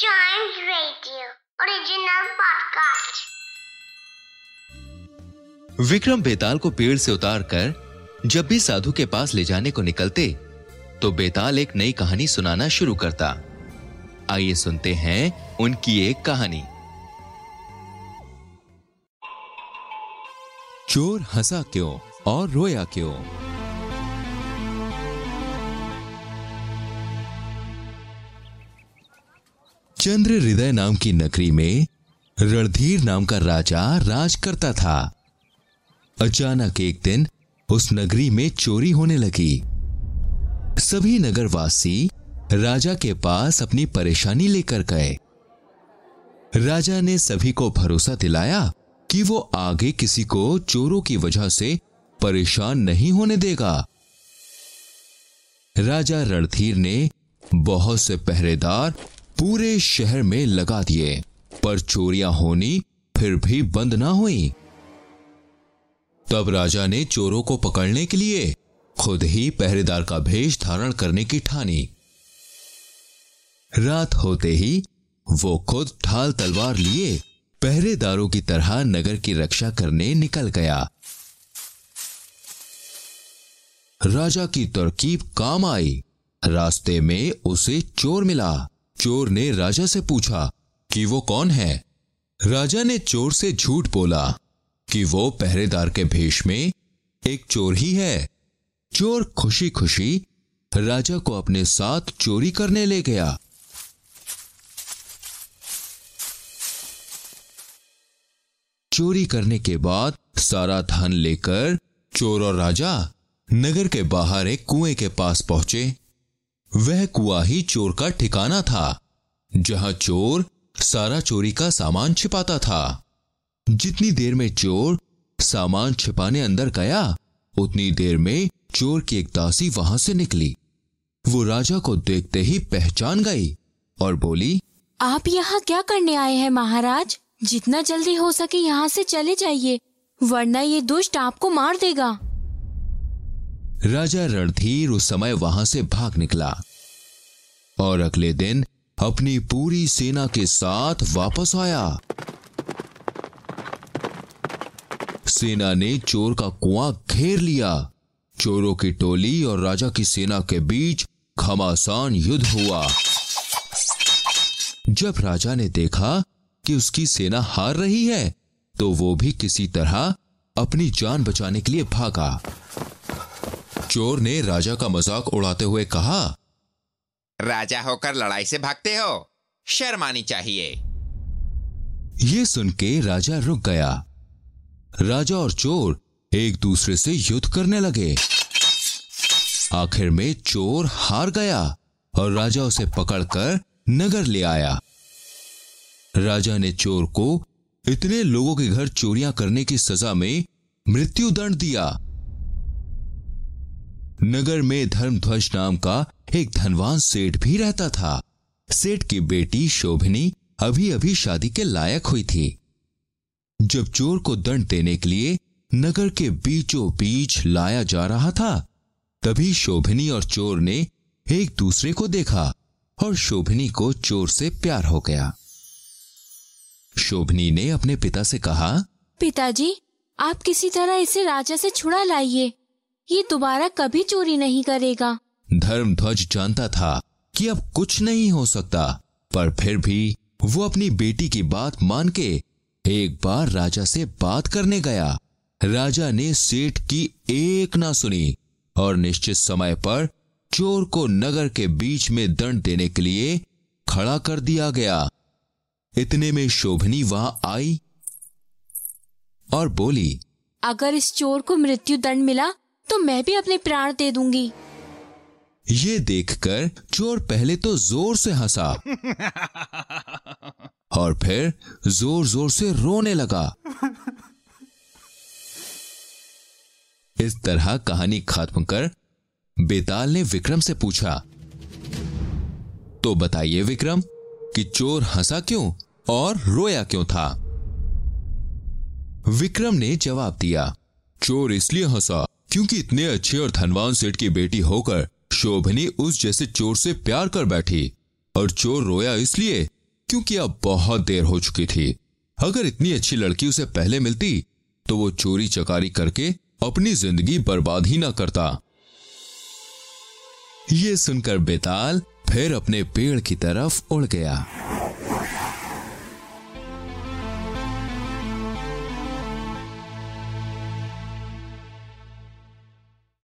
Chimes Radio. Vikram बेताल को पेड़ से उतारकर जब भी साधु के पास ले जाने को निकलते तो बेताल एक नई कहानी सुनाना शुरू करता। आइए सुनते हैं उनकी एक कहानी। चोर हंसा क्यों और रोया क्यों? चंद्र हृदय नाम की नगरी में रणधीर नाम का राजा राज करता था। अचानक एक दिन उस नगरी में चोरी होने लगी। सभी नगरवासी राजा के पास अपनी परेशानी लेकर गए। राजा ने सभी को भरोसा दिलाया कि वो आगे किसी को चोरों की वजह से परेशान नहीं होने देगा। राजा रणधीर ने बहुत से पहरेदार पूरे शहर में लगा दिए। पर चोरियाँ होनी फिर भी बंद ना हुई। तब राजा ने चोरों को पकड़ने के लिए खुद ही पहरेदार का भेष धारण करने की ठानी। रात होते ही वो खुद ढाल तलवार लिए पहरेदारों की तरह नगर की रक्षा करने निकल गया। राजा की तरकीब काम आई। रास्ते में उसे चोर मिला। चोर ने राजा से पूछा कि वो कौन है? राजा ने चोर से झूठ बोला कि वो पहरेदार के भेष में एक चोर ही है। चोर खुशी खुशी राजा को अपने साथ चोरी करने ले गया। चोरी करने के बाद सारा धन लेकर चोर और राजा नगर के बाहर एक कुएँ के पास पहुँचे। वह कुआ ही चोर का ठिकाना था, जहाँ चोर सारा चोरी का सामान छिपाता था। जितनी देर में चोर सामान छिपाने अंदर गया, उतनी देर में चोर की एक दासी वहाँ से निकली। वो राजा को देखते ही पहचान गई और बोली, आप यहाँ क्या करने आए हैं महाराज? जितना जल्दी हो सके यहाँ से चले जाइए, वरना ये दुष्ट आपको मार देगा। राजा रणधीर उस समय वहाँ से भाग निकला और अगले दिन अपनी पूरी सेना के साथ वापस आया। सेना ने चोर का कुआँ घेर लिया। चोरों की टोली और राजा की सेना के बीच घमासान युद्ध हुआ। जब राजा ने देखा कि उसकी सेना हार रही है तो वो भी किसी तरह अपनी जान बचाने के लिए भागा। चोर ने राजा का मज़ाक उड़ाते हुए कहा राजा होकर लड़ाई से भागते हो। शर्म आनी चाहिए। ये सुन के राजा रुक गया। राजा और चोर एक दूसरे से युद्ध करने लगे। आखिर में चोर हार गया और राजा उसे पकड़कर नगर ले आया। राजा ने चोर को इतने लोगों के घर चोरियाँ करने की सजा में मृत्यु दंड दिया। नगर में धर्मध्वज नाम का एक धनवान सेठ भी रहता था। सेठ की बेटी शोभिनी अभी अभी शादी के लायक हुई थी। जब चोर को दंड देने के लिए नगर के बीचों बीच लाया जा रहा था, तभी शोभिनी और चोर ने एक दूसरे को देखा और शोभिनी को चोर से प्यार हो गया। शोभनी ने अपने पिता से कहा, पिताजी, आप किसी तरह इसे राजा से छुड़ा लाइए। ये दोबारा कभी चोरी नहीं करेगा। धर्मध्वज जानता था कि अब कुछ नहीं हो सकता पर फिर भी वो अपनी बेटी की बात मान के एक बार राजा से बात करने गया। राजा ने सेठ की एक ना सुनी और निश्चित समय पर चोर को नगर के बीच में दंड देने के लिए खड़ा कर दिया गया। इतने में शोभनी वहाँ आई और बोली अगर इस चोर को मृत्यु दंड मिला तो मैं भी अपने प्राण दे दूँगी। ये देखकर चोर पहले तो ज़ोर से हंसा और फिर ज़ोर ज़ोर से रोने लगा। इस तरह कहानी खत्म कर बेताल ने विक्रम से पूछा तो बताइए विक्रम, कि चोर हंसा क्यों और रोया क्यों था? विक्रम ने जवाब दिया, चोर इसलिए हंसा क्योंकि इतने अच्छे और धनवान सेठ की बेटी होकर शोभनी उस जैसे चोर से प्यार कर बैठी। और चोर रोया इसलिए क्योंकि अब बहुत देर हो चुकी थी। अगर इतनी अच्छी लड़की उसे पहले मिलती तो वो चोरी चकारी करके अपनी ज़िंदगी बर्बाद ही ना करता। ये सुनकर बेताल फिर अपने पेड़ की तरफ़ उड़ गया।